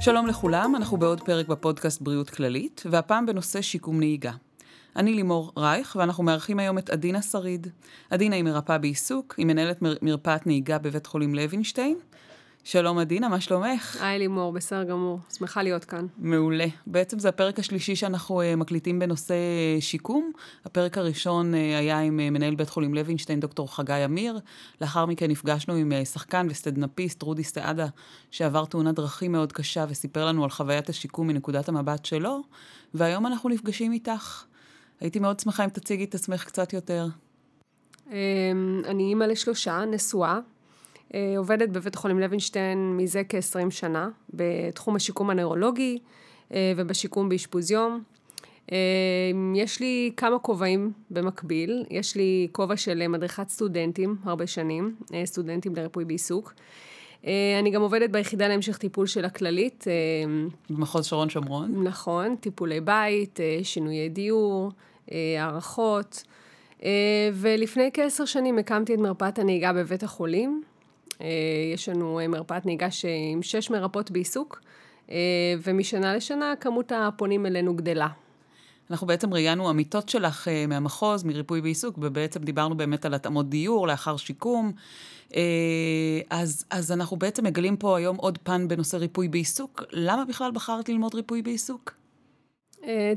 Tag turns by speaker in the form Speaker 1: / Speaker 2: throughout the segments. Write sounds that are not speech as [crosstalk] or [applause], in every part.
Speaker 1: שלום לכולם, אנחנו בעוד פרק בפודקאסט בריאות כללית, והפעם בנושא שיקום נהיגה. אני לימור רייך, ואנחנו מארחים היום את עדינה שריד. עדינה היא מרפאה בעיסוק, היא מנהלת מר... מרפאת נהיגה בבית חולים לוינשטיין, שלום עדינה, מה שלומך?
Speaker 2: היי לימור, בסדר גמור. שמחה להיות כאן.
Speaker 1: מעולה. בעצם זה הפרק השלישי שאנחנו uh, מקליטים בנושא uh, שיקום. הפרק הראשון uh, היה עם מנהל בית חולים לוינשטיין, דוקטור חגי אמיר. לאחר מכן נפגשנו עם שחקן וסטדנאפיסט, רודי סעדה, שעבר תאונת דרכים מאוד קשה וסיפר לנו על חוויית השיקום מנקודת המבט שלו. והיום אנחנו נפגשים איתך. הייתי מאוד שמחה אם תציגי את עצמך קצת יותר.
Speaker 2: אמ, אני אימא לשלושה, נשואה. אה, עובדת בבית החולים לוינשטיין מזה כ-20 שנה, בתחום השיקום הנוירולוגי אה, ובשיקום באשפוז יום. אה, יש לי כמה כובעים במקביל, יש לי כובע של מדריכת סטודנטים הרבה שנים, סטודנטים לריפוי בעיסוק. אני גם עובדת ביחידה להמשך טיפול של הכללית.
Speaker 1: במחוז שרון שומרון.
Speaker 2: נכון, טיפולי בית, שינויי דיור, הערכות. ולפני כעשר שנים הקמתי את מרפאת הנהיגה בבית החולים, יש לנו אה, מרפאת נהיגה עם שש מרפאות בעיסוק, אה, ומשנה לשנה כמות הפונים אלינו גדלה.
Speaker 1: אנחנו בעצם ראיינו עמיתות שלך מהמחוז, מריפוי בעיסוק, ובעצם דיברנו באמת על התאמות דיור לאחר שיקום. אז, אז אנחנו בעצם מגלים פה היום עוד פן בנושא ריפוי בעיסוק. למה בכלל בחרת ללמוד ריפוי בעיסוק?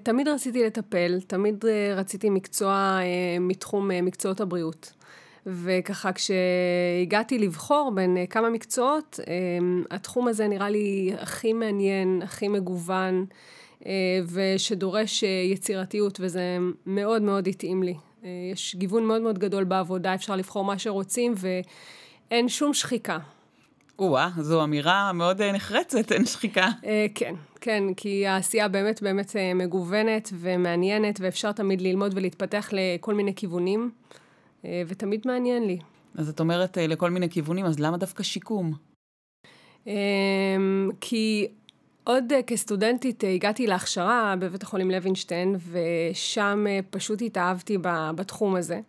Speaker 2: תמיד רציתי לטפל, תמיד רציתי מקצוע מתחום מקצועות הבריאות. וככה כשהגעתי לבחור בין אה, כמה מקצועות, אה, התחום הזה נראה לי הכי מעניין, הכי מגוון, אה, ושדורש יצירתיות, וזה מאוד מאוד התאים לי. יש גיוון מאוד מאוד גדול בעבודה, אפשר לבחור מה שרוצים, ואין שום שחיקה.
Speaker 1: או-אה, זו אמירה מאוד נחרצת, אין שחיקה.
Speaker 2: כן, כן, כי העשייה באמת באמת מגוונת ומעניינת, ואפשר תמיד ללמוד ולהתפתח לכל מיני כיוונים. אה, ותמיד מעניין לי.
Speaker 1: אז את אומרת אה, לכל מיני כיוונים, אז למה דווקא שיקום?
Speaker 2: אמ, כי עוד אה, כסטודנטית הגעתי להכשרה בבית החולים לוינשטיין, ושם פשוט התאהבתי בתחום הזה.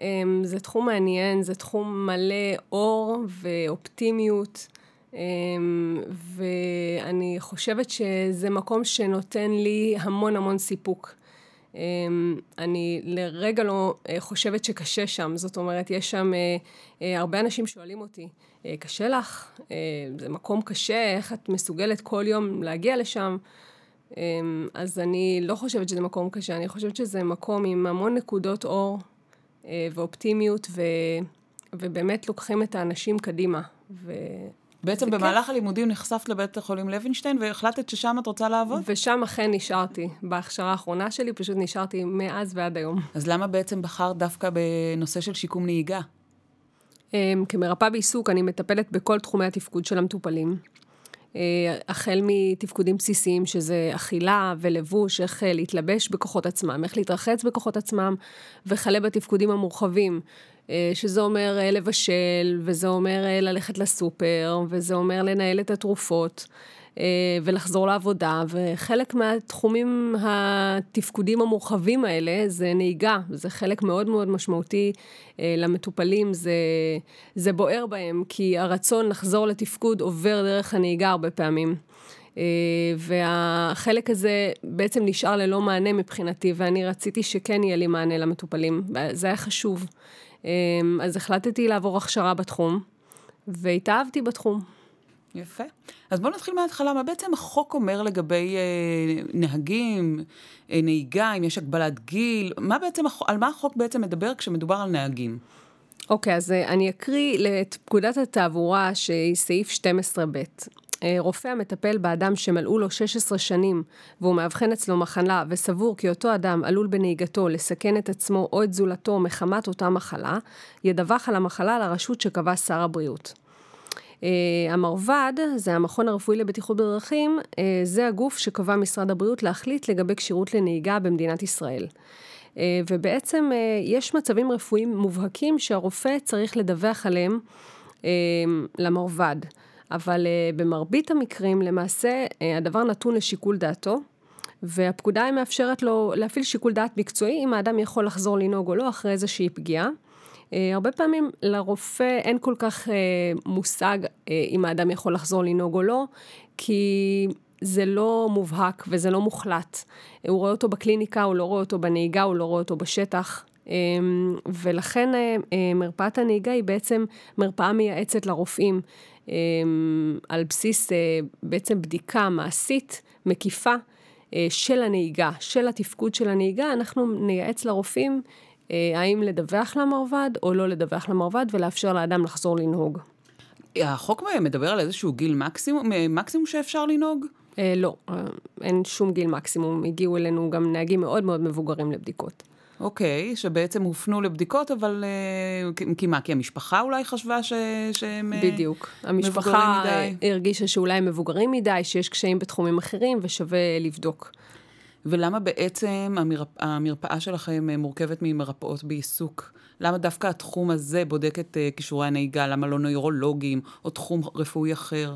Speaker 2: אמ, זה תחום מעניין, זה תחום מלא אור ואופטימיות, אמ, ואני חושבת שזה מקום שנותן לי המון המון סיפוק. אמ, אני לרגע לא אה, חושבת שקשה שם, זאת אומרת, יש שם אה, אה, הרבה אנשים שואלים אותי, קשה לך? זה מקום קשה, איך את מסוגלת כל יום להגיע לשם? אמ, אז אני לא חושבת שזה מקום קשה, אני חושבת שזה מקום עם המון נקודות אור ואופטימיות, ו, ובאמת לוקחים את האנשים קדימה. ו...
Speaker 1: בעצם במהלך כיף. הלימודים נחשפת לבית החולים לוינשטיין והחלטת ששם את רוצה לעבוד?
Speaker 2: ושם אכן נשארתי. בהכשרה האחרונה שלי פשוט נשארתי מאז ועד היום.
Speaker 1: אז למה בעצם בחרת דווקא בנושא של שיקום נהיגה?
Speaker 2: אמ, כמרפאה בעיסוק אני מטפלת בכל תחומי התפקוד של המטופלים. אה, החל מתפקודים בסיסיים, שזה אכילה ולבוש, איך אה, להתלבש בכוחות עצמם, איך להתרחץ בכוחות עצמם, וכלה בתפקודים המורחבים, שזה אומר אה, לבשל, וזה אומר אה, ללכת לסופר, וזה אומר לנהל את התרופות. ולחזור לעבודה, וחלק מהתחומים התפקודים המורחבים האלה זה נהיגה, זה חלק מאוד מאוד משמעותי למטופלים, זה, זה בוער בהם, כי הרצון לחזור לתפקוד עובר דרך הנהיגה הרבה פעמים. והחלק הזה בעצם נשאר ללא מענה מבחינתי, ואני רציתי שכן יהיה לי מענה למטופלים, זה היה חשוב. אמ, אז החלטתי לעבור הכשרה בתחום, והתאהבתי בתחום.
Speaker 1: יפה. אז בואו נתחיל מההתחלה, מה בעצם החוק אומר לגבי אה, נהגים, אה, נהיגה, אם יש הגבלת גיל, מה בעצם, על מה החוק בעצם מדבר כשמדובר על נהגים?
Speaker 2: אוקיי, אז אה, אני אקריא את פקודת התעבורה שהיא סעיף 12ב. אה, רופא המטפל באדם שמלאו לו 16 שנים והוא מאבחן אצלו מחלה וסבור כי אותו אדם עלול בנהיגתו לסכן את עצמו או את זולתו מחמת אותה מחלה, ידווח על המחלה לרשות שקבע שר הבריאות. Uh, המרב"ד, זה המכון הרפואי לבטיחות בדרכים, uh, זה הגוף שקבע משרד הבריאות להחליט לגבי כשירות לנהיגה במדינת ישראל. Uh, ובעצם uh, יש מצבים רפואיים מובהקים שהרופא צריך לדווח עליהם uh, למרב"ד. אבל uh, במרבית המקרים למעשה uh, הדבר נתון לשיקול דעתו, והפקודה היא מאפשרת לו להפעיל שיקול דעת מקצועי אם האדם יכול לחזור לנהוג או לא אחרי איזושהי פגיעה. הרבה פעמים לרופא אין כל כך מושג אם האדם יכול לחזור לנהוג או לא, כי זה לא מובהק וזה לא מוחלט. הוא רואה אותו בקליניקה, הוא לא רואה אותו בנהיגה, הוא לא רואה אותו בשטח. אמ, ולכן מרפאת הנהיגה היא בעצם מרפאה מייעצת לרופאים על בסיס אה, בעצם בדיקה מעשית, מקיפה, של הנהיגה, של התפקוד של הנהיגה, אנחנו נייעץ לרופאים האם לדווח למרב"ד או לא לדווח למרב"ד ולאפשר לאדם לחזור לנהוג.
Speaker 1: החוק מדבר על איזשהו גיל מקסימום, מקסימום שאפשר לנהוג?
Speaker 2: אה, לא, אין שום גיל מקסימום. הגיעו אלינו גם נהגים מאוד מאוד מבוגרים לבדיקות.
Speaker 1: אוקיי, שבעצם הופנו לבדיקות, אבל uh, כי מה, כי המשפחה אולי חשבה ש, שהם
Speaker 2: uh, בדיוק. המשפחה הרגישה שאולי הם מבוגרים מדי, שיש קשיים בתחומים אחרים ושווה לבדוק.
Speaker 1: ולמה בעצם המרפ... המרפאה שלכם מורכבת ממרפאות בעיסוק? למה דווקא התחום הזה בודק את uh, כישורי הנהיגה? למה לא נוירולוגים או תחום רפואי אחר?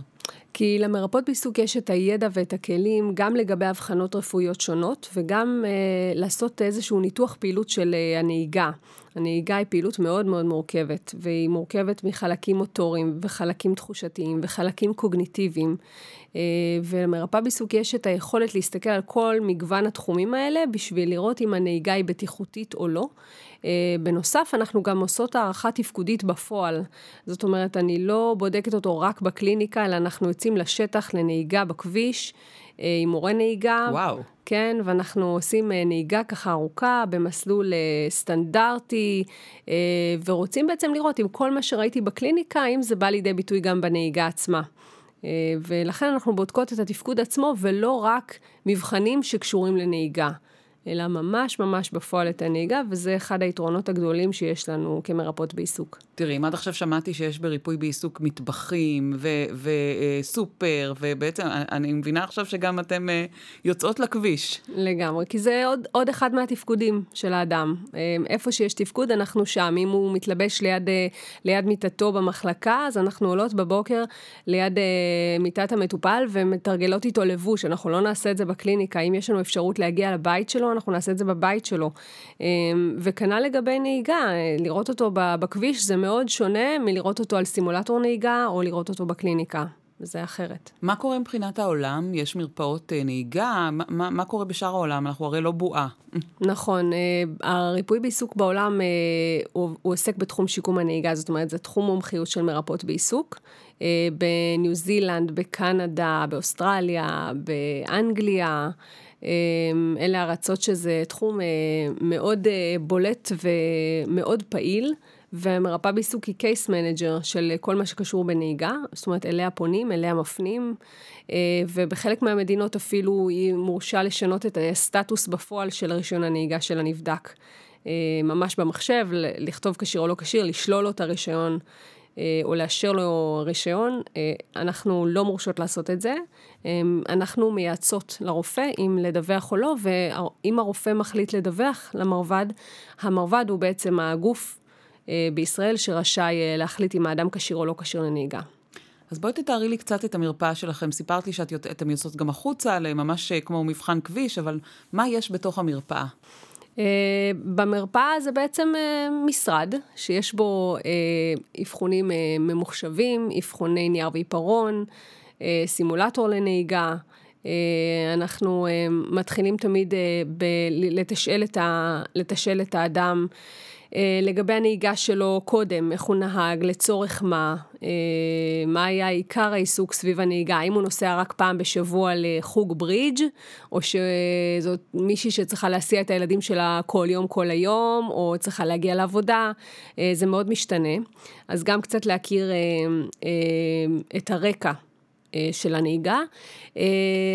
Speaker 2: כי למרפאות בעיסוק יש את הידע ואת הכלים גם לגבי אבחנות רפואיות שונות וגם אה, לעשות איזשהו ניתוח פעילות של אה, הנהיגה. הנהיגה היא פעילות מאוד מאוד מורכבת, והיא מורכבת מחלקים מוטוריים וחלקים תחושתיים וחלקים קוגניטיביים. אה, ולמרפאה בעיסוק יש את היכולת להסתכל על כל מגוון התחומים האלה בשביל לראות אם הנהיגה היא בטיחותית או לא. אה, בנוסף, אנחנו גם עושות הערכה תפקודית בפועל. זאת אומרת, אני לא בודקת אותו רק בקליניקה, אלא אנחנו יוצאים לשטח לנהיגה בכביש. אה, עם מורה נהיגה.
Speaker 1: וואו.
Speaker 2: כן, ואנחנו עושים אה, נהיגה ככה ארוכה במסלול סטנדרטי, ורוצים בעצם לראות אם כל מה שראיתי בקליניקה, האם זה בא לידי ביטוי גם בנהיגה עצמה. ולכן אנחנו בודקות את התפקוד עצמו, ולא רק מבחנים שקשורים לנהיגה. אלא ממש ממש בפועל את הנהיגה, וזה אחד היתרונות הגדולים שיש לנו כמרפאות בעיסוק.
Speaker 1: תראי, אם עד עכשיו שמעתי שיש בריפוי בעיסוק מטבחים וסופר, ובעצם אני מבינה עכשיו שגם אתן אה, יוצאות לכביש.
Speaker 2: לגמרי, כי זה עוד, עוד אחד מהתפקודים של האדם. אה, איפה שיש תפקוד, אנחנו שם. אם הוא מתלבש ליד, אה, ליד מיטתו במחלקה, אז אנחנו עולות בבוקר ליד מיטת המטופל ומתרגלות איתו לבוש. אנחנו לא נעשה את זה בקליניקה. אם יש לנו אפשרות להגיע לבית שלו, אנחנו נעשה את זה בבית שלו. וכנ"ל לגבי נהיגה, לראות אותו בכביש זה מאוד שונה מלראות אותו על סימולטור נהיגה או לראות אותו בקליניקה. זה אחרת.
Speaker 1: מה קורה מבחינת העולם? יש מרפאות אה, נהיגה? מה, מה קורה בשאר העולם? אנחנו הרי לא בועה.
Speaker 2: נכון, אה, הריפוי בעיסוק בעולם אה, הוא, הוא עוסק בתחום שיקום הנהיגה, זאת אומרת, זה תחום מומחיות של מרפאות בעיסוק. בניו זילנד, בקנדה, באוסטרליה, באנגליה. אלה ארצות שזה תחום מאוד בולט ומאוד פעיל. ומרפאה בעיסוק היא case manager של כל מה שקשור בנהיגה, זאת אומרת אליה פונים, אליה מפנים, אה, ובחלק מהמדינות אפילו היא מורשה לשנות את הסטטוס בפועל של רישיון הנהיגה של הנבדק. אה, ממש במחשב, לכתוב כשיר או לא כשיר, לשלול לו את הרישיון. אה, או לאשר לו רישיון, אנחנו לא מורשות לעשות את זה. אנחנו מייעצות לרופא אם לדווח או לא, ואם הרופא מחליט לדווח למרב"ד, המרב"ד הוא בעצם הגוף בישראל שרשאי אה, להחליט אם האדם כשיר או לא כשיר לנהיגה.
Speaker 1: אז בואי תתארי לי קצת את המרפאה שלכם. סיפרת לי שאתם יוצאות גם החוצה, ממש אה, כמו מבחן כביש, אבל מה יש בתוך המרפאה? Uh,
Speaker 2: במרפאה זה בעצם uh, משרד שיש בו אבחונים uh, ממוחשבים, אבחוני נייר ועיפרון, uh, סימולטור לנהיגה. Uh, אנחנו uh, מתחילים תמיד uh, ב- לתשאל, את ה- לתשאל את האדם אה, לגבי הנהיגה שלו קודם, איך הוא נהג, לצורך מה, אה, מה היה עיקר העיסוק סביב הנהיגה, האם הוא נוסע רק פעם בשבוע לחוג ברידג', או שזאת מישהי שצריכה להסיע את הילדים שלה כל יום כל היום, או צריכה להגיע לעבודה, אה, זה מאוד משתנה. אז גם קצת להכיר את הרקע. של הנהיגה.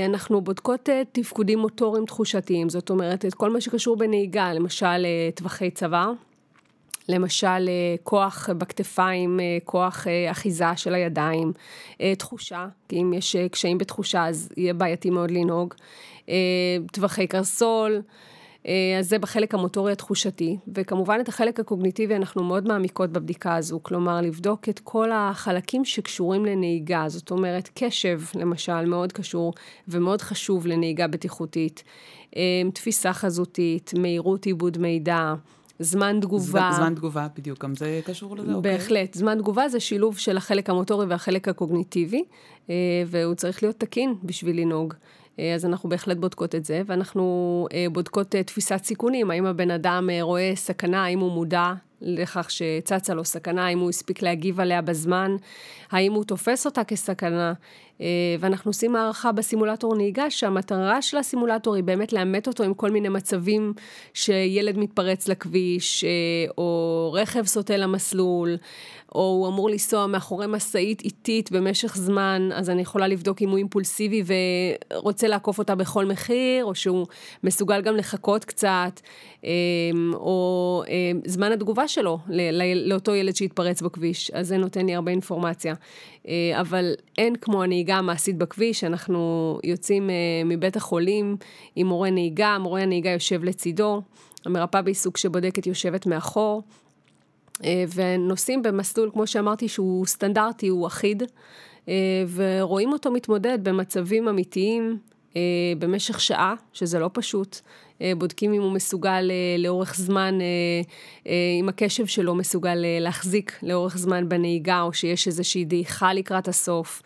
Speaker 2: אנחנו בודקות תפקודים מוטוריים תחושתיים, זאת אומרת, את כל מה שקשור בנהיגה, למשל טווחי צוואר. למשל אה, כוח בכתפיים, אה, כוח אה, אחיזה של הידיים, תחושה, כי אם יש קשיים בתחושה אז יהיה בעייתי מאוד לנהוג, טווחי קרסול, אז זה בחלק המוטורי התחושתי, וכמובן את החלק הקוגניטיבי אנחנו מאוד מעמיקות בבדיקה הזו, כלומר לבדוק את כל החלקים שקשורים לנהיגה, זאת אומרת קשב למשל מאוד קשור ומאוד חשוב לנהיגה בטיחותית, תפיסה חזותית, מהירות עיבוד מידע, זמן תגובה.
Speaker 1: זמן תגובה, בדיוק, גם זה קשור לזה,
Speaker 2: אוקיי. בהחלט. זמן תגובה זה שילוב של החלק המוטורי והחלק הקוגניטיבי, והוא צריך להיות תקין בשביל לנהוג. אז אנחנו בהחלט בודקות את זה, ואנחנו בודקות תפיסת סיכונים, האם הבן אדם רואה סכנה, האם הוא מודע לכך שצצה לו סכנה, האם הוא הספיק להגיב עליה בזמן, האם הוא תופס אותה כסכנה. אה, ואנחנו עושים הערכה בסימולטור נהיגה, שהמטרה של הסימולטור היא באמת לאמת אותו עם כל מיני מצבים שילד מתפרץ לכביש, אה, או רכב סוטה למסלול, או הוא אמור לנסוע מאחורי משאית איטית במשך זמן, אז אני יכולה לבדוק אם הוא אימפולסיבי ורוצה לעקוף אותה בכל מחיר, או שהוא מסוגל גם לחכות קצת, אה, או זמן התגובה שלו לאותו ילד שהתפרץ בכביש, אז זה נותן לי הרבה אינפורמציה. אה, אבל אין כמו הנהיגה המעשית בכביש, אנחנו יוצאים אה, מבית החולים עם מורה נהיגה, מורה הנהיגה יושב לצידו, המרפאה בעיסוק שבודקת יושבת מאחור, אה, ונוסעים במסלול, כמו שאמרתי, שהוא סטנדרטי, הוא אחיד, ורואים אותו מתמודד במצבים אמיתיים במשך שעה, שזה לא פשוט. אה, בודקים אם הוא מסוגל אה, לאורך זמן, אה, אם הקשב שלו מסוגל להחזיק לאורך זמן בנהיגה, או שיש איזושהי דעיכה לקראת הסוף.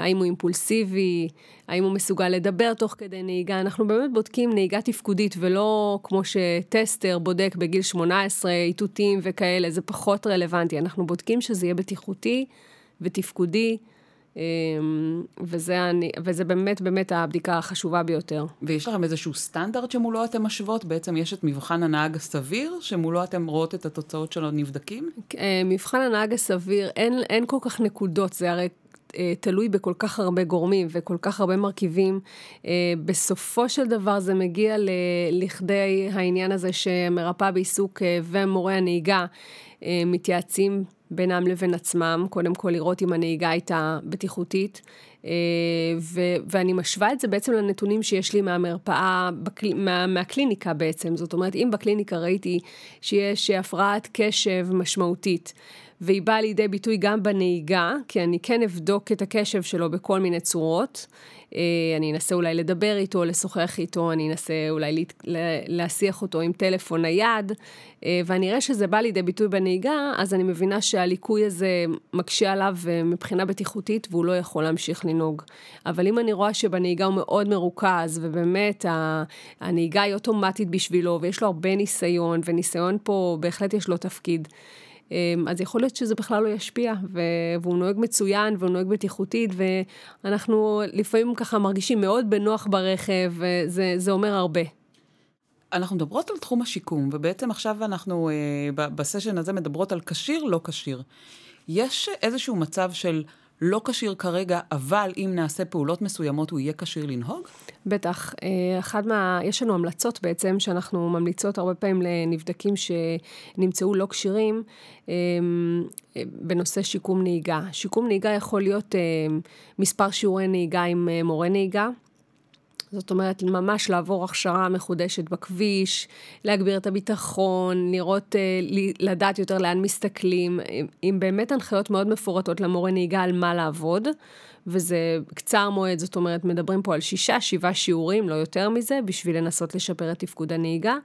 Speaker 2: האם הוא אימפולסיבי, האם הוא מסוגל לדבר תוך כדי נהיגה. אנחנו באמת בודקים נהיגה תפקודית, ולא כמו שטסטר בודק בגיל 18, איתותים וכאלה, זה פחות רלוונטי. אנחנו בודקים שזה יהיה בטיחותי ותפקודי. אמ, וזה, אני, וזה באמת באמת הבדיקה החשובה ביותר.
Speaker 1: ויש לכם איזשהו סטנדרט שמולו אתם משוות? בעצם יש את מבחן הנהג הסביר, שמולו אתם רואות את התוצאות של הנבדקים?
Speaker 2: אה, מבחן הנהג הסביר, אין, אין כל כך נקודות, זה הרי אה, תלוי בכל כך הרבה גורמים וכל כך הרבה מרכיבים. אה, בסופו של דבר זה מגיע לכדי העניין הזה שמרפאה בעיסוק ומורה הנהיגה מתייעצים בינם לבין עצמם, קודם כל לראות אם הנהיגה הייתה בטיחותית, אה, ו- ואני משווה את זה בעצם לנתונים שיש לי מהמרפאה, בקל- מה- מהקליניקה בעצם, זאת אומרת, אם בקליניקה ראיתי שיש הפרעת קשב משמעותית, והיא באה לידי ביטוי גם בנהיגה, כי אני כן אבדוק את הקשב שלו בכל מיני צורות. אה, אני אנסה אולי לדבר איתו, לשוחח איתו, אני אנסה אולי להסיח אותו עם טלפון נייד, אה, ואני אראה שזה בא לידי ביטוי בנהיגה, אז אני מבינה שהליקוי הזה מקשה עליו אה, מבחינה בטיחותית, והוא לא יכול להמשיך לנהוג. אבל אם אני רואה שבנהיגה הוא מאוד מרוכז, ובאמת הנהיגה היא אוטומטית בשבילו, ויש לו הרבה ניסיון, וניסיון פה בהחלט יש לו תפקיד. אמ, אז יכול להיות שזה בכלל לא ישפיע, והוא נוהג מצוין והוא נוהג בטיחותית, ואנחנו לפעמים ככה מרגישים מאוד בנוח ברכב, וזה אומר הרבה.
Speaker 1: אנחנו מדברות על תחום השיקום, ובעצם עכשיו אנחנו אה, בסשן הזה מדברות על כשיר, לא כשיר. יש איזשהו מצב של לא כשיר כרגע, אבל אם נעשה פעולות מסוימות הוא יהיה כשיר לנהוג?
Speaker 2: בטח. אה, אחת מה... יש לנו המלצות בעצם, שאנחנו ממליצות הרבה פעמים לנבדקים שנמצאו לא כשירים, אה, בנושא שיקום נהיגה. שיקום נהיגה יכול להיות אה, מספר שיעורי נהיגה עם מורה נהיגה. זאת אומרת, ממש לעבור הכשרה מחודשת בכביש, להגביר את הביטחון, לראות, אה, לדעת יותר לאן מסתכלים, עם באמת הנחיות מאוד מפורטות למורה נהיגה על מה לעבוד, וזה קצר מועד, זאת אומרת, מדברים פה על שישה, שבעה שיעורים, לא יותר מזה, בשביל לנסות לשפר את תפקוד הנהיגה.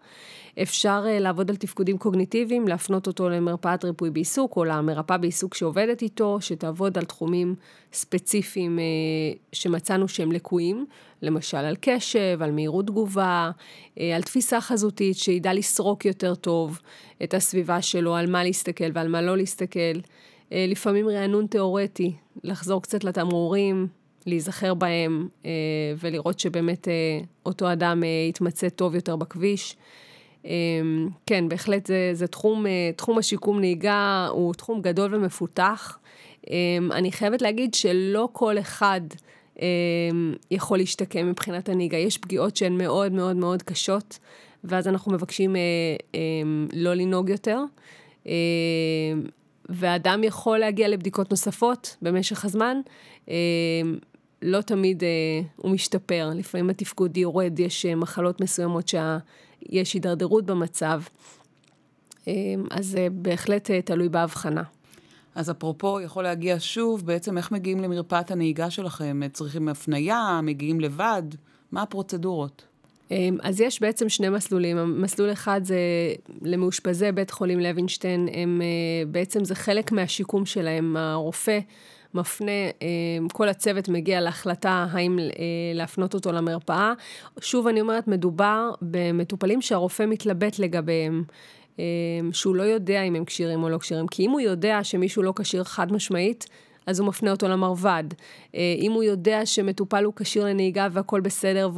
Speaker 2: אפשר uh, לעבוד על תפקודים קוגניטיביים, להפנות אותו למרפאת ריפוי בעיסוק, או למרפאה בעיסוק שעובדת איתו, שתעבוד על תחומים ספציפיים uh, שמצאנו שהם לקויים, למשל על קשב, על מהירות תגובה, uh, על תפיסה חזותית, שידע לסרוק יותר טוב את הסביבה שלו, על מה להסתכל ועל מה לא להסתכל. Uh, לפעמים רענון תיאורטי, לחזור קצת לתמרורים, להיזכר בהם uh, ולראות שבאמת uh, אותו אדם יתמצא טוב יותר בכביש. כן, בהחלט זה, זה תחום, אה, תחום השיקום נהיגה הוא תחום גדול ומפותח. אני חייבת להגיד שלא כל אחד יכול להשתקם מבחינת הנהיגה. יש פגיעות שהן מאוד מאוד מאוד קשות, ואז אנחנו מבקשים אה, לא לנהוג יותר. ואדם יכול להגיע לבדיקות נוספות במשך הזמן. לא תמיד הוא משתפר, לפעמים התפקוד יורד, יש אה, מחלות מסוימות שה... יש הידרדרות במצב, אז זה בהחלט אה, תלוי בהבחנה.
Speaker 1: אז אפרופו, יכול להגיע שוב, בעצם איך מגיעים למרפאת הנהיגה שלכם? צריכים הפנייה, מגיעים לבד? מה הפרוצדורות?
Speaker 2: אמ, אז יש בעצם שני מסלולים. מסלול אחד זה למאושפזי בית חולים לוינשטיין, הם בעצם זה חלק מהשיקום שלהם. הרופא מפנה, אמ, כל הצוות מגיע להחלטה האם להפנות אותו למרפאה. שוב, אני אומרת, מדובר במטופלים שהרופא מתלבט לגביהם. אמ, שהוא לא יודע אם הם כשירים או לא כשירים, כי אם הוא יודע שמישהו לא כשיר חד משמעית, אז הוא מפנה אותו למרב"ד. אה, אם הוא יודע שמטופל הוא כשיר לנהיגה והכל בסדר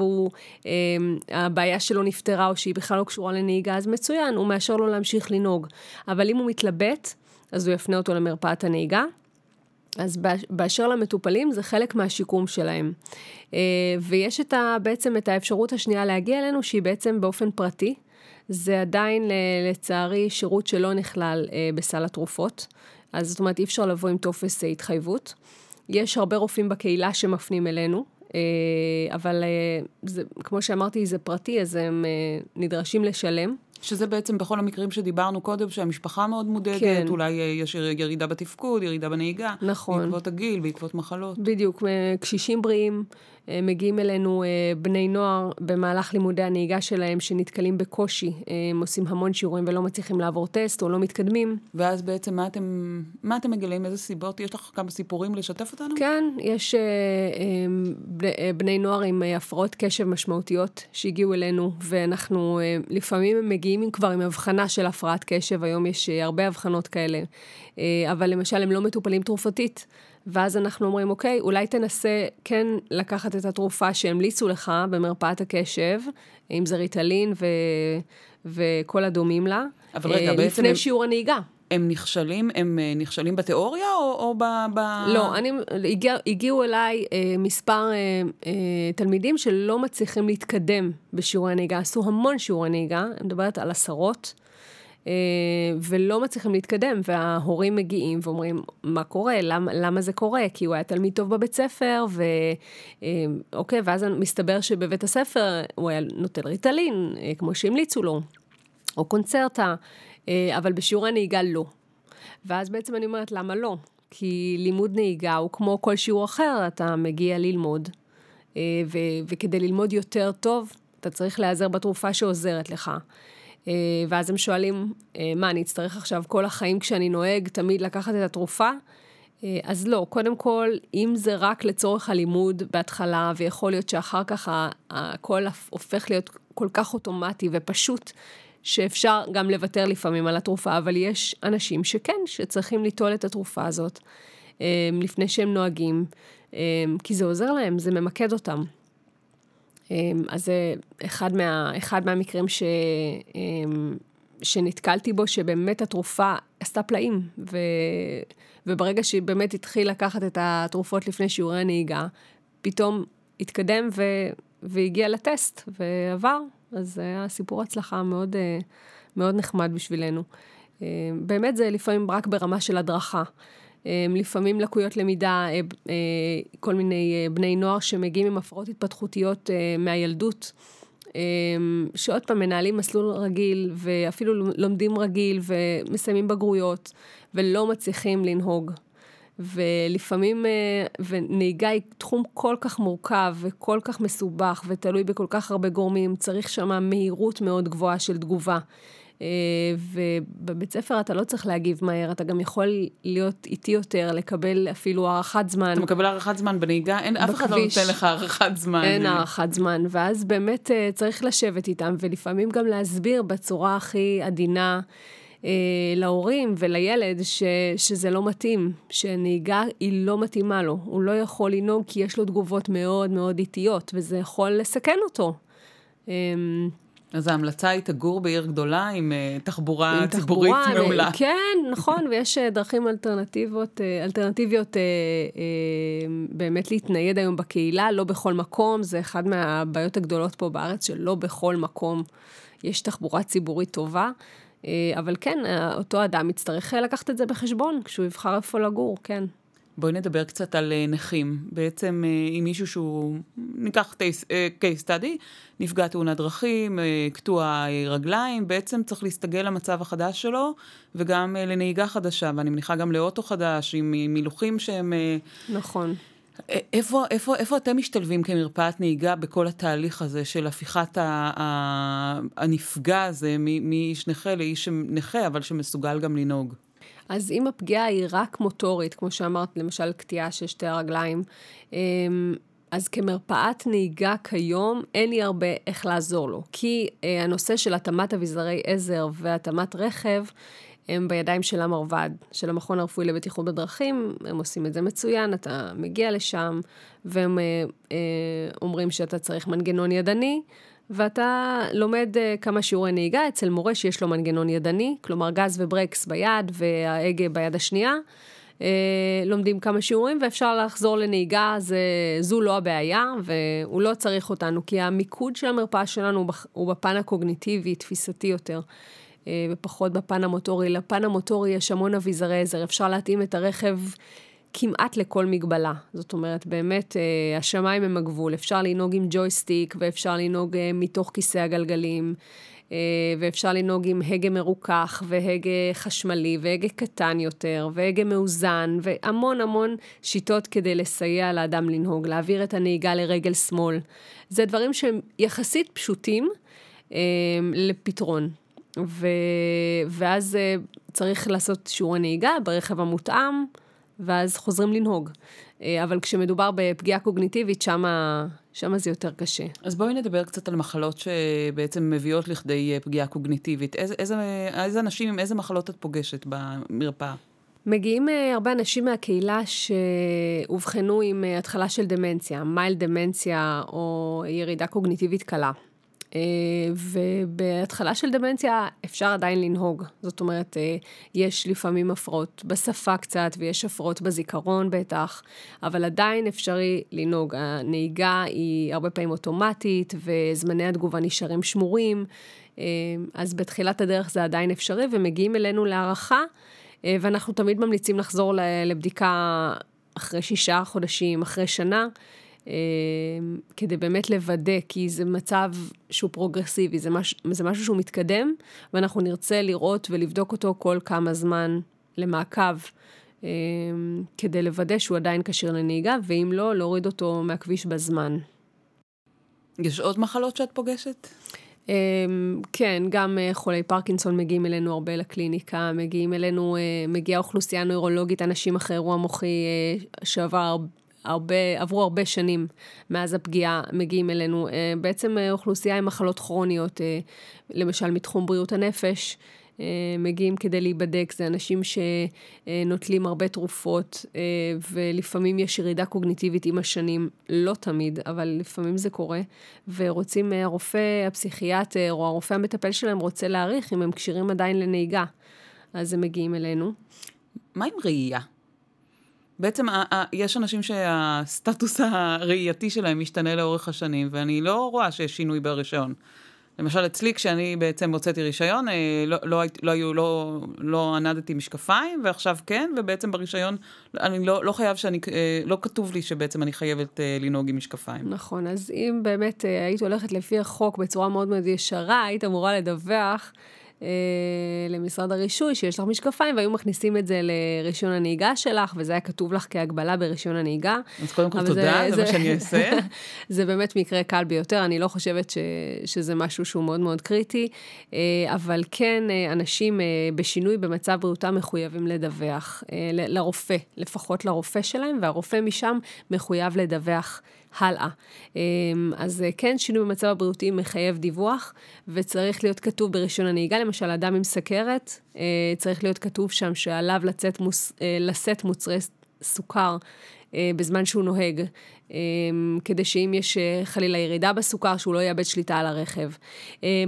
Speaker 2: והבעיה אמ, שלו נפתרה או שהיא בכלל לא קשורה לנהיגה, אז מצוין, הוא מאשר לו להמשיך לנהוג. אבל אם הוא מתלבט, אז הוא יפנה אותו למרפאת הנהיגה. אז באשר למטופלים, זה חלק מהשיקום שלהם. אה, ויש את ה, בעצם את האפשרות השנייה להגיע אלינו, שהיא בעצם באופן פרטי. זה עדיין, לצערי, שירות שלא נכלל אה, בסל התרופות. אז זאת אומרת, אי אפשר לבוא עם טופס אה, התחייבות. יש הרבה רופאים בקהילה שמפנים אלינו, אבל זה, כמו שאמרתי, זה פרטי, אז הם נדרשים לשלם.
Speaker 1: שזה בעצם בכל המקרים שדיברנו קודם, שהמשפחה מאוד מודאגת, כן. אולי יש ירידה בתפקוד, ירידה בנהיגה.
Speaker 2: נכון.
Speaker 1: בעקבות הגיל, בעקבות מחלות.
Speaker 2: בדיוק, קשישים בריאים. אה, מגיעים אלינו אה, בני נוער במהלך לימודי הנהיגה שלהם שנתקלים בקושי, אה, הם עושים המון שיעורים ולא מצליחים לעבור טסט או לא מתקדמים.
Speaker 1: ואז בעצם מה אתם, מה אתם מגלים? איזה סיבות? יש לך כמה סיפורים לשתף אותנו?
Speaker 2: כן, יש בני נוער עם הפרעות קשב משמעותיות שהגיעו אלינו, ואנחנו לפעמים הם מגיעים כבר עם הבחנה של הפרעת קשב, היום יש הרבה הבחנות כאלה, אבל למשל הם לא מטופלים תרופתית. ואז אנחנו אומרים, אוקיי, אולי תנסה כן לקחת את התרופה שהמליצו לך במרפאת הקשב, אם זה ריטלין ו... וכל הדומים לה,
Speaker 1: אבל רגע,
Speaker 2: אה,
Speaker 1: בעצם...
Speaker 2: לפני הם... שיעור הנהיגה.
Speaker 1: הם נכשלים, הם אה, נכשלים בתיאוריה או, או ב, ב...
Speaker 2: לא, אני, הגיע, הגיעו אליי אה, מספר אה, אה, תלמידים שלא מצליחים להתקדם בשיעורי הנהיגה, עשו המון שיעורי נהיגה, אני מדברת על עשרות, ולא מצליחים להתקדם, וההורים מגיעים ואומרים, מה קורה? למה, למה זה קורה? כי הוא היה תלמיד טוב בבית ספר, ואוקיי, ואז מסתבר שבבית הספר הוא היה נוטל ריטלין, אה, כמו שהמליצו לו, או קונצרטה, אה, אבל בשיעורי נהיגה לא. ואז בעצם אני אומרת, למה לא? כי לימוד נהיגה הוא כמו כל שיעור אחר, אתה מגיע ללמוד, ו- וכדי ללמוד יותר טוב, אתה צריך להיעזר בתרופה שעוזרת לך. אה, ואז הם שואלים, אה, מה, אני אצטרך עכשיו כל החיים כשאני נוהג תמיד לקחת את התרופה? אה, אז לא, קודם כל, אם זה רק לצורך הלימוד בהתחלה, ויכול להיות שאחר כך הכל הופך להיות כל כך אוטומטי ופשוט, שאפשר גם לוותר לפעמים על התרופה, אבל יש אנשים שכן, שצריכים ליטול את התרופה הזאת לפני שהם נוהגים, כי זה עוזר להם, זה ממקד אותם. אמ, אז זה אחד, מה, אחד מהמקרים ש, אמ, שנתקלתי בו, שבאמת התרופה עשתה פלאים, ו, וברגע שהיא באמת התחיל לקחת את התרופות לפני שיעורי הנהיגה, פתאום התקדם ו, והגיע לטסט ועבר, אז זה היה סיפור הצלחה מאוד, אה, מאוד נחמד בשבילנו. אמ, באמת זה לפעמים רק ברמה של הדרכה. אמ, לפעמים לקויות למידה, אה, אה, כל מיני אה, בני נוער שמגיעים עם הפרעות התפתחותיות מהילדות, אמ, שעוד פעם מנהלים מסלול רגיל ואפילו לומדים רגיל ומסיימים בגרויות ולא מצליחים לנהוג. ולפעמים, ונהיגה היא תחום כל כך מורכב וכל כך מסובך ותלוי בכל כך הרבה גורמים, צריך שם מהירות מאוד גבוהה של תגובה. אה, ובבית ספר אתה לא צריך להגיב מהר, אתה גם יכול להיות איטי יותר, לקבל אפילו הארכת זמן.
Speaker 1: אתה מקבל הארכת זמן בנהיגה, אין, בכביש, אף אחד לא נותן לך הארכת זמן.
Speaker 2: אין הארכת זמן, ואז באמת אה, צריך לשבת איתם, ולפעמים גם להסביר בצורה הכי עדינה. אה, להורים ולילד ש, שזה לא מתאים, שנהיגה היא לא מתאימה לו. הוא לא יכול לנהוג כי יש לו תגובות מאוד מאוד איטיות, וזה יכול לסכן אותו.
Speaker 1: אז ההמלצה היא תגור בעיר גדולה עם uh, תחבורה עם ציבורית תחבורה, מעולה.
Speaker 2: כן, נכון, ויש uh, דרכים אלטרנטיביות, uh, אלטרנטיביות uh, באמת להתנייד היום בקהילה, לא בכל מקום, זה אחד מהבעיות הגדולות פה בארץ, שלא בכל מקום יש תחבורה ציבורית טובה. אבל כן, אותו אדם יצטרך לקחת את זה בחשבון כשהוא יבחר איפה לגור, כן.
Speaker 1: בואי נדבר קצת על אה, נכים. בעצם אה, מישהו שהוא, ניקח אה, case study, נפגע תאונת דרכים, קטוע רגליים, בעצם צריך להסתגל למצב החדש שלו, וגם לנהיגה חדשה, ואני מניחה גם לאוטו חדש, עם מילוכים שהם...
Speaker 2: נכון.
Speaker 1: איפה, איפה, איפה אתם משתלבים כמרפאת נהיגה בכל התהליך הזה של הפיכת ה, ה, הנפגע הזה מאיש נכה לאיש נכה, אבל שמסוגל גם לנהוג?
Speaker 2: אז אם הפגיעה היא רק מוטורית, כמו שאמרת, למשל קטיעה של שתי הרגליים, אמ, אז כמרפאת נהיגה כיום, אין לי הרבה איך לעזור לו. כי אה, הנושא של התאמת אביזרי עזר והתאמת רכב, הם בידיים של המרב"ד, של המכון הרפואי לבטיחות בדרכים, הם עושים את זה מצוין, אתה מגיע לשם, והם אה, אה, אומרים שאתה צריך מנגנון ידני, ואתה לומד אה, כמה שיעורי נהיגה אצל מורה שיש לו מנגנון ידני, כלומר גז וברקס ביד וההגה ביד השנייה. אה, לומדים כמה שיעורים ואפשר לחזור לנהיגה, זה, זו לא הבעיה, והוא לא צריך אותנו, כי המיקוד של המרפאה שלנו הוא בפן הקוגניטיבי, תפיסתי יותר. אה, ופחות בפן המוטורי. לפן המוטורי יש המון אביזרי עזר, אפשר להתאים את הרכב כמעט לכל מגבלה. זאת אומרת, באמת, אה, השמיים הם הגבול. אפשר לנהוג עם ג'ויסטיק, ואפשר לנהוג אה, מתוך כיסא הגלגלים, ואפשר לנהוג עם הגה מרוכך, והגה חשמלי, והגה קטן יותר, והגה מאוזן, והמון המון שיטות כדי לסייע לאדם לנהוג, להעביר את הנהיגה לרגל שמאל. זה דברים שהם יחסית פשוטים לפתרון. ו... ואז אה, צריך לעשות שיעורי נהיגה ברכב המותאם, ואז חוזרים לנהוג. אה, אבל כשמדובר בפגיעה קוגניטיבית, שמה, שמה זה יותר קשה.
Speaker 1: אז בואי נדבר קצת על מחלות שבעצם מביאות לכדי אה, פגיעה קוגניטיבית. איזה, איזה, איזה אנשים עם איזה מחלות את פוגשת במרפאה?
Speaker 2: מגיעים הרבה אנשים מהקהילה שאובחנו עם התחלה של דמנציה, מייל דמנציה או ירידה קוגניטיבית קלה. אה, ובהתחלה של דמנציה אפשר עדיין לנהוג. זאת אומרת, אה, יש לפעמים הפרעות בשפה קצת, ויש הפרעות בזיכרון בטח, אבל עדיין אפשרי לנהוג. הנהיגה היא הרבה פעמים אוטומטית, וזמני התגובה נשארים שמורים, אה, אז בתחילת הדרך זה עדיין אפשרי, ומגיעים אלינו להערכה, ואנחנו תמיד ממליצים לחזור לבדיקה אחרי שישה חודשים, אחרי שנה. אמ, כדי באמת לוודא, כי זה מצב שהוא פרוגרסיבי, זה, מש, זה משהו שהוא מתקדם, ואנחנו נרצה לראות ולבדוק אותו כל כמה זמן למעקב, אמ, כדי לוודא שהוא עדיין כשיר לנהיגה, ואם לא, להוריד אותו מהכביש בזמן.
Speaker 1: יש עוד מחלות שאת פוגשת?
Speaker 2: אמ, כן, גם אה, חולי פרקינסון מגיעים אלינו הרבה לקליניקה, מגיעים אלינו, אה, מגיעה אוכלוסייה נוירולוגית, אנשים אחרי אירוע מוחי אה, שעבר הרבה, עברו הרבה שנים מאז הפגיעה, מגיעים אלינו. אה, בעצם אה, אוכלוסייה עם מחלות כרוניות, אה, למשל מתחום בריאות הנפש, מגיעים כדי להיבדק, זה אנשים שנוטלים הרבה תרופות, ולפעמים יש ירידה קוגניטיבית עם השנים, לא תמיד, אבל לפעמים זה קורה, ורוצים, הרופא הפסיכיאטר או הרופא המטפל שלהם רוצה להעריך אם הם כשירים עדיין לנהיגה, אז הם מגיעים אלינו.
Speaker 1: מה עם ראייה? בעצם יש אנשים שהסטטוס הראייתי שלהם משתנה לאורך השנים, ואני לא רואה שיש שינוי ברישיון. למשל, אצלי, כשאני בעצם הוצאתי רישיון, אה, לא, לא, לא, היו, לא, לא ענדתי משקפיים, ועכשיו כן, ובעצם ברישיון, אני לא, לא חייב שאני, אה, לא כתוב לי שבעצם אני חייבת אה, לנהוג עם משקפיים.
Speaker 2: נכון, אז אם באמת היית הולכת לפי החוק בצורה מאוד מאוד ישרה, היית אמורה לדווח. אה, למשרד הרישוי שיש לך משקפיים, והיו מכניסים את זה לרישיון הנהיגה שלך, וזה היה כתוב לך כהגבלה ברישיון הנהיגה.
Speaker 1: אז קודם כל תודה, זה, זה, זה מה שאני אעשה. [laughs]
Speaker 2: זה באמת מקרה קל ביותר, אני לא חושבת ש, שזה משהו שהוא מאוד מאוד קריטי, אה, אבל כן, אה, אנשים בשינוי במצב בריאותם מחויבים לדווח לרופא, לפחות לרופא שלהם, והרופא משם מחויב לדווח. הלאה. אמ, אז אה, כן, שינוי במצב הבריאותי מחייב דיווח, וצריך להיות כתוב ברישיון הנהיגה, למשל, אדם עם סכרת, אה, צריך להיות כתוב שם שעליו לצאת מוס, אה, לשאת מוצרי סוכר בזמן שהוא נוהג, אמ, כדי שאם יש חלילה ירידה בסוכר, שהוא לא יאבד שליטה על הרכב.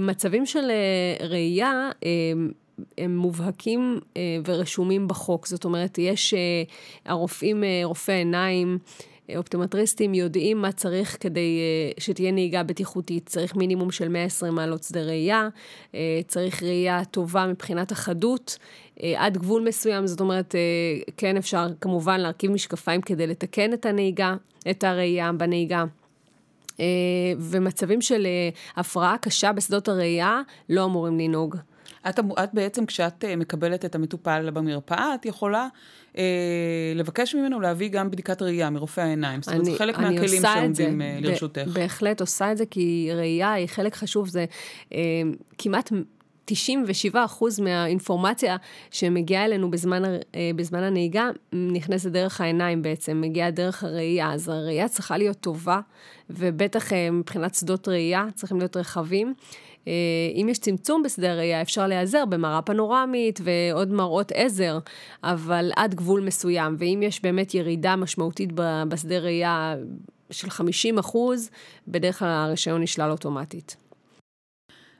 Speaker 2: מצבים של ראייה, הם מובהקים ורשומים בחוק. זאת אומרת, יש הרופאים, רופאי עיניים, אופטומטריסטים יודעים מה צריך כדי אה, שתהיה נהיגה בטיחותית. צריך מינימום של 120 מעלות שדה ראייה, אה, צריך ראייה טובה מבחינת החדות, אה, עד גבול מסוים, זאת אומרת, כן אפשר כמובן להרכיב משקפיים כדי לתקן את הנהיגה, את הראייה בנהיגה. ומצבים של הפרעה קשה בשדות הראייה לא אמורים לנהוג.
Speaker 1: את, את בעצם, כשאת מקבלת את המטופל במרפאה, את יכולה אה, לבקש ממנו להביא גם בדיקת ראייה מרופא העיניים. זאת אומרת, זה חלק מהכלים שעומדים לרשותך.
Speaker 2: בהחלט עושה את זה, כי ראייה היא חלק חשוב, זה אה, כמעט 97 אחוז מהאינפורמציה שמגיעה אלינו בזמן, אה, בזמן הנהיגה נכנסת דרך העיניים בעצם, מגיעה דרך הראייה. אז הראייה צריכה להיות טובה, ובטח אה, מבחינת שדות ראייה צריכים להיות רחבים. אה, אם יש צמצום בשדה הראייה, אפשר להיעזר במראה פנורמית ועוד מראות עזר, אבל עד גבול מסוים. ואם יש באמת ירידה משמעותית בשדה ראייה של 50 אחוז, בדרך כלל הרישיון נשלל אוטומטית.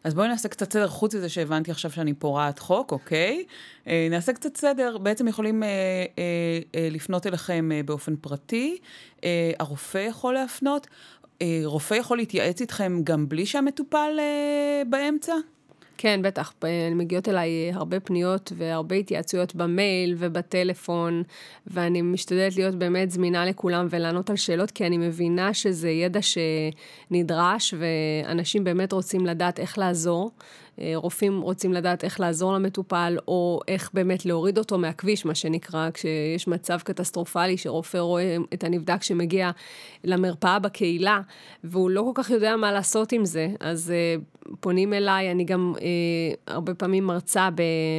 Speaker 1: אז בואי נעשה קצת סדר, חוץ מזה שהבנתי עכשיו שאני פורעת חוק, אוקיי? אה, נעשה קצת סדר, בעצם יכולים אה, אה, אה, לפנות אליכם אה, באופן פרטי, אה, הרופא יכול להפנות, אה, רופא יכול להתייעץ איתכם גם בלי שהמטופל אה, באמצע?
Speaker 2: כן, בטח. מגיעות אליי הרבה פניות והרבה התייעצויות במייל ובטלפון, ואני משתדלת להיות באמת זמינה לכולם ולענות על שאלות, כי אני מבינה שזה ידע שנדרש, ואנשים באמת רוצים לדעת איך לעזור. אה, רופאים רוצים לדעת איך לעזור למטופל, או איך באמת להוריד אותו מהכביש, מה שנקרא, כשיש מצב קטסטרופלי שרופא רואה את הנבדק שמגיע למרפאה בקהילה, והוא לא כל כך יודע מה לעשות עם זה, אז uh, פונים אליי, אני גם uh, הרבה פעמים מרצה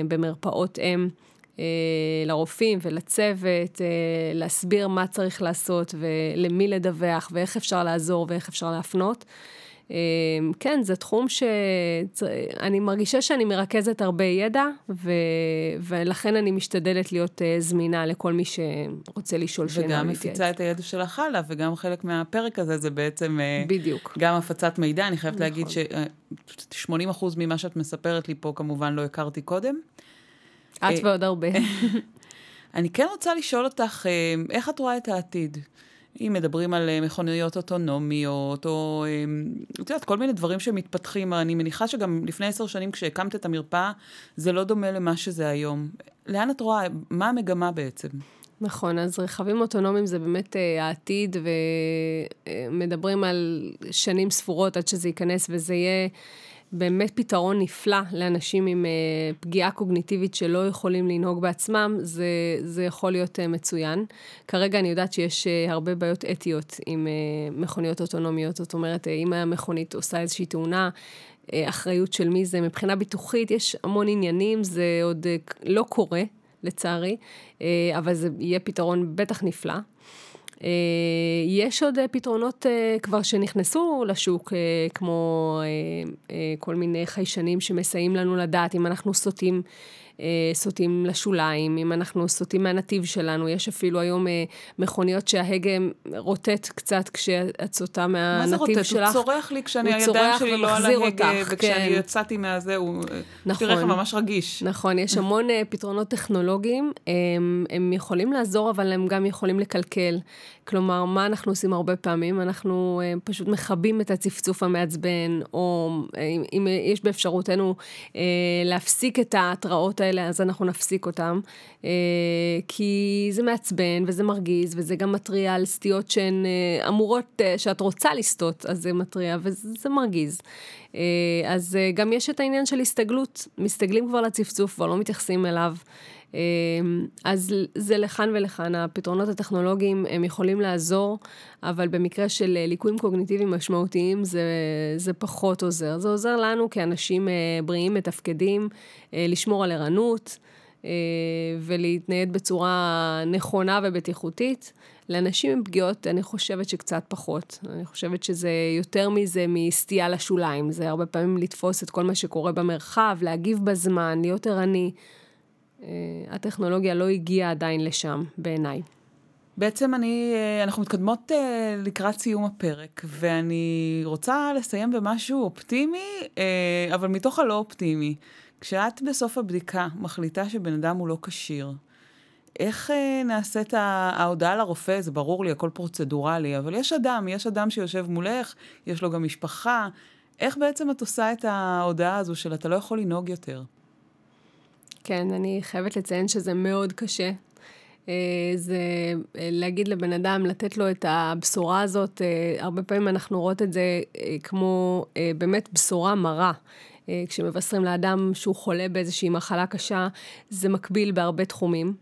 Speaker 2: במרפאות אם. לרופאים ולצוות, להסביר מה צריך לעשות ולמי לדווח ואיך אפשר לעזור ואיך אפשר להפנות. אמ, כן, זה תחום שאני מרגישה שאני מרכזת הרבה ידע, ו... ולכן אני משתדלת להיות אה, זמינה לכל מי שרוצה לשאול שאלה
Speaker 1: וגם מפיצה את הידע שלך הלאה, וגם חלק מהפרק הזה זה בעצם... אה,
Speaker 2: בדיוק.
Speaker 1: גם הפצת מידע, אני חייבת נכון. להגיד ש-80% אה, ממה שאת מספרת לי פה כמובן לא הכרתי קודם.
Speaker 2: את ועוד הרבה. [laughs]
Speaker 1: אני כן רוצה לשאול אותך, איך את רואה את העתיד? אם מדברים על אה, מכוניות אוטונומיות, או אה, את יודעת, כל מיני דברים שמתפתחים, אני מניחה שגם לפני עשר שנים כשהקמת את המרפאה, זה לא דומה למה שזה היום. לאן את רואה? מה המגמה בעצם?
Speaker 2: נכון, אז רכבים אוטונומיים זה באמת uh, העתיד, ומדברים על שנים ספורות עד שזה ייכנס וזה יהיה... באמת פתרון נפלא לאנשים עם uh, פגיעה קוגניטיבית שלא יכולים לנהוג בעצמם, זה, זה יכול להיות uh, מצוין. כרגע אני יודעת שיש uh, הרבה בעיות אתיות עם מכוניות אוטונומיות, זאת אומרת, אם המכונית עושה איזושהי תאונה, אחריות של מי זה, מבחינה ביטוחית יש המון עניינים, זה עוד לא קורה, לצערי, אבל זה יהיה פתרון בטח נפלא. אה, יש עוד אה, פתרונות אה, כבר שנכנסו לשוק, כמו כל מיני חיישנים שמסייעים לנו לדעת אם אנחנו סוטים סוטים לשוליים, אם אנחנו סוטים מהנתיב שלנו, יש אפילו היום אה, מכוניות שההגה רוטט קצת כשאת סוטה מהנתיב שלך. מה זה
Speaker 1: רוטט? הוא צורח לי כשאני, הידיים שלי לא על ההגה, וכשאני כן. יצאתי מהזה, הוא... נכון. יש לי רכב ממש רגיש.
Speaker 2: נכון, יש המון אה, פתרונות טכנולוגיים, הם, הם יכולים לעזור, אבל הם גם יכולים לקלקל. כלומר, מה אנחנו עושים הרבה פעמים? אנחנו פשוט מכבים את הצפצוף המעצבן, או אם, אם יש באפשרותנו להפסיק את ההתראות האלה. אז אנחנו נפסיק אותם, אה, כי זה מעצבן וזה מרגיז, וזה גם מתריע על סטיות שהן אה, אמורות, אה, שאת רוצה לסטות, אז זה מתריע וזה מרגיז. אז גם יש את העניין של הסתגלות, מסתגלים כבר לצפצוף, כבר לא מתייחסים אליו. אז זה לכאן ולכאן, הפתרונות הטכנולוגיים הם יכולים לעזור, אבל במקרה של ליקויים קוגניטיביים משמעותיים זה, זה פחות עוזר. זה עוזר לנו כאנשים בריאים, מתפקדים, לשמור על ערנות. ולהתנייד בצורה נכונה ובטיחותית. לאנשים עם פגיעות, אני חושבת שקצת פחות. אני חושבת שזה יותר מזה מסטייה לשוליים. זה הרבה פעמים לתפוס את כל מה שקורה במרחב, להגיב בזמן, להיות ערני. אה, הטכנולוגיה לא הגיעה עדיין לשם, בעיניי.
Speaker 1: בעצם אני, אה, אנחנו מתקדמות אה, לקראת סיום הפרק, ואני רוצה לסיים במשהו אופטימי, אבל מתוך הלא אופטימי. כשאת בסוף הבדיקה מחליטה שבן אדם הוא לא כשיר, איך נעשית ההודעה לרופא? זה ברור לי, הכל פרוצדורלי, אבל יש אדם, יש אדם שיושב מולך, יש לו גם משפחה. איך בעצם את עושה את ההודעה הזו של אתה לא יכול לנהוג יותר?
Speaker 2: כן, אני חייבת לציין שזה מאוד קשה. אה, זה אה, להגיד לבן אדם, לתת לו את הבשורה הזאת, אה, הרבה פעמים אנחנו רואות את זה כמו באמת בשורה מרה. כשמבשרים לאדם שהוא חולה באיזושהי מחלה קשה, זה מקביל בהרבה תחומים.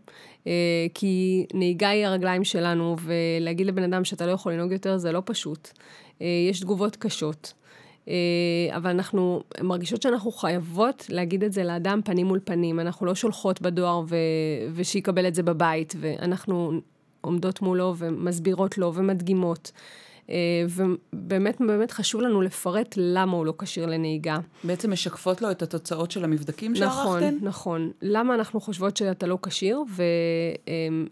Speaker 2: כי נהיגה היא הרגליים שלנו, ולהגיד לבן אדם שאתה לא יכול לנהוג יותר זה לא פשוט. יש תגובות קשות. אבל אנחנו מרגישות שאנחנו חייבות להגיד את זה לאדם פנים מול פנים. אנחנו לא שולחות בדואר ו... ושיקבל את זה בבית, ואנחנו עומדות מולו ומסבירות לו ומדגימות. אה, ובאמת, באמת חשוב לנו לפרט למה הוא לא כשיר לנהיגה.
Speaker 1: בעצם משקפות לו את התוצאות של המבדקים שערכתן?
Speaker 2: נכון, נכון. למה אנחנו חושבות שאתה לא כשיר,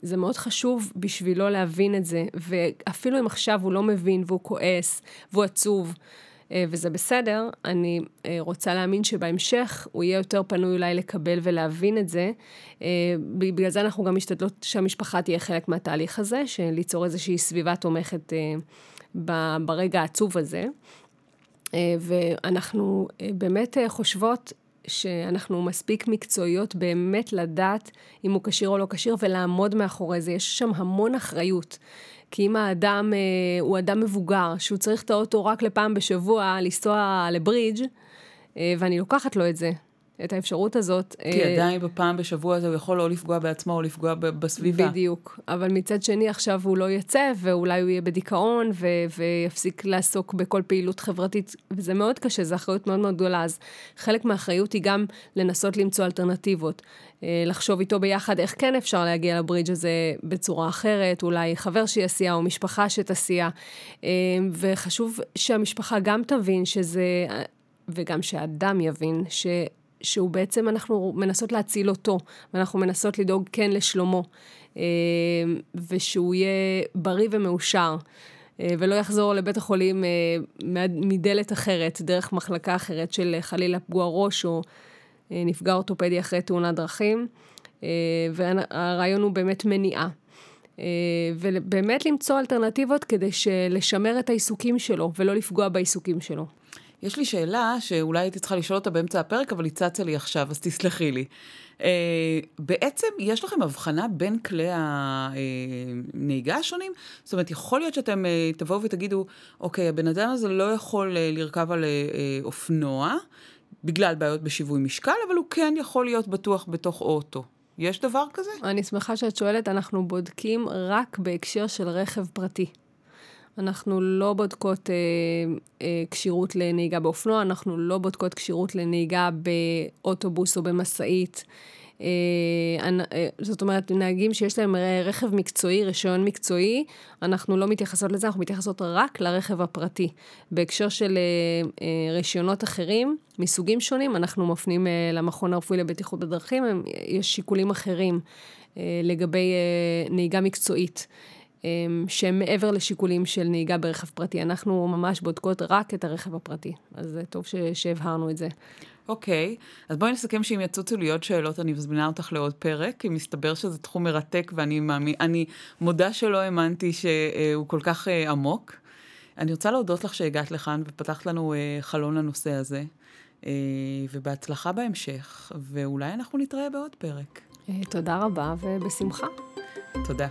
Speaker 2: וזה מאוד חשוב בשבילו להבין את זה, ואפילו אם עכשיו הוא לא מבין והוא כועס והוא עצוב, אה, וזה בסדר, אני אה, רוצה להאמין שבהמשך הוא יהיה יותר פנוי אולי לקבל ולהבין את זה. בגלל זה אנחנו גם משתדלות שהמשפחה תהיה חלק מהתהליך הזה, של ליצור איזושהי סביבה תומכת ברגע העצוב הזה. אה, ואנחנו אה, באמת אה, חושבות שאנחנו מספיק מקצועיות באמת לדעת אם הוא כשיר או לא כשיר ולעמוד מאחורי זה. יש שם המון אחריות. כי אם האדם הוא אדם מבוגר, שהוא צריך את האוטו רק לפעם בשבוע לנסוע לברידג', ואני לוקחת לו את זה, את האפשרות הזאת.
Speaker 1: כי אה, עדיין בפעם בשבוע הזה הוא יכול או לפגוע בעצמו או לפגוע בסביבה.
Speaker 2: בדיוק. אבל מצד שני עכשיו הוא לא יצא, ואולי הוא יהיה בדיכאון, ו- ויפסיק לעסוק בכל פעילות חברתית, וזה מאוד קשה, זו אחריות מאוד מאוד גדולה. אז חלק מהאחריות היא גם לנסות למצוא אלטרנטיבות. אה, לחשוב איתו ביחד איך כן אפשר להגיע לברידג' הזה בצורה אחרת, אולי חבר שיסיע או משפחה שתסיע. אה, וחשוב שהמשפחה גם תבין שזה, וגם שהאדם יבין, ש... שהוא בעצם, אנחנו מנסות להציל אותו, ואנחנו מנסות לדאוג כן לשלומו, אה, ושהוא יהיה בריא ומאושר. אה, ולא יחזור לבית החולים אה, מדלת אחרת, דרך מחלקה אחרת של חלילה פגוע ראש או נפגע אורתופדי אחרי תאונת דרכים. והרעיון הוא באמת מניעה. ובאמת למצוא אלטרנטיבות כדי לשמר את העיסוקים שלו ולא לפגוע בעיסוקים שלו.
Speaker 1: יש לי שאלה שאולי הייתי צריכה לשאול אותה באמצע הפרק, אבל היא צצה לי עכשיו, אז תסלחי לי. Uh, בעצם יש לכם הבחנה בין כלי הנהיגה השונים? זאת אומרת, יכול להיות שאתם uh, תבואו ותגידו, אוקיי, הבן אדם הזה לא יכול uh, לרכב על uh, אופנוע, בגלל בעיות בשיווי משקל, אבל הוא כן יכול להיות בטוח בתוך אוטו. יש דבר כזה?
Speaker 2: אני שמחה שאת שואלת, אנחנו בודקים רק בהקשר של רכב פרטי. אנחנו לא בודקות אה, אה, כשירות לנהיגה באופנוע, אנחנו לא בודקות כשירות לנהיגה באוטובוס או במשאית. אה, אה, זאת אומרת, נהגים שיש להם רכב מקצועי, רישיון מקצועי, אנחנו לא מתייחסות לזה, אנחנו מתייחסות רק לרכב הפרטי. בהקשר של אה, אה, רישיונות אחרים, מסוגים שונים, אנחנו מפנים אה, למכון הרפואי לבטיחות בדרכים, יש שיקולים אחרים אה, לגבי אה, נהיגה מקצועית. שהם מעבר לשיקולים של נהיגה ברכב פרטי. אנחנו ממש בודקות רק את הרכב הפרטי, אז זה טוב שהבהרנו את זה.
Speaker 1: אוקיי, okay. אז בואי נסכם שאם יצוצו לי עוד שאלות, אני מזמינה אותך לעוד פרק, כי מסתבר שזה תחום מרתק, ואני מאמין, אני מודה שלא האמנתי שהוא כל כך uh, עמוק. אני רוצה להודות לך שהגעת לכאן ופתחת לנו חלון לנושא הזה, ובהצלחה בהמשך, ואולי אנחנו נתראה בעוד פרק.
Speaker 2: תודה רבה ובשמחה.
Speaker 1: תודה.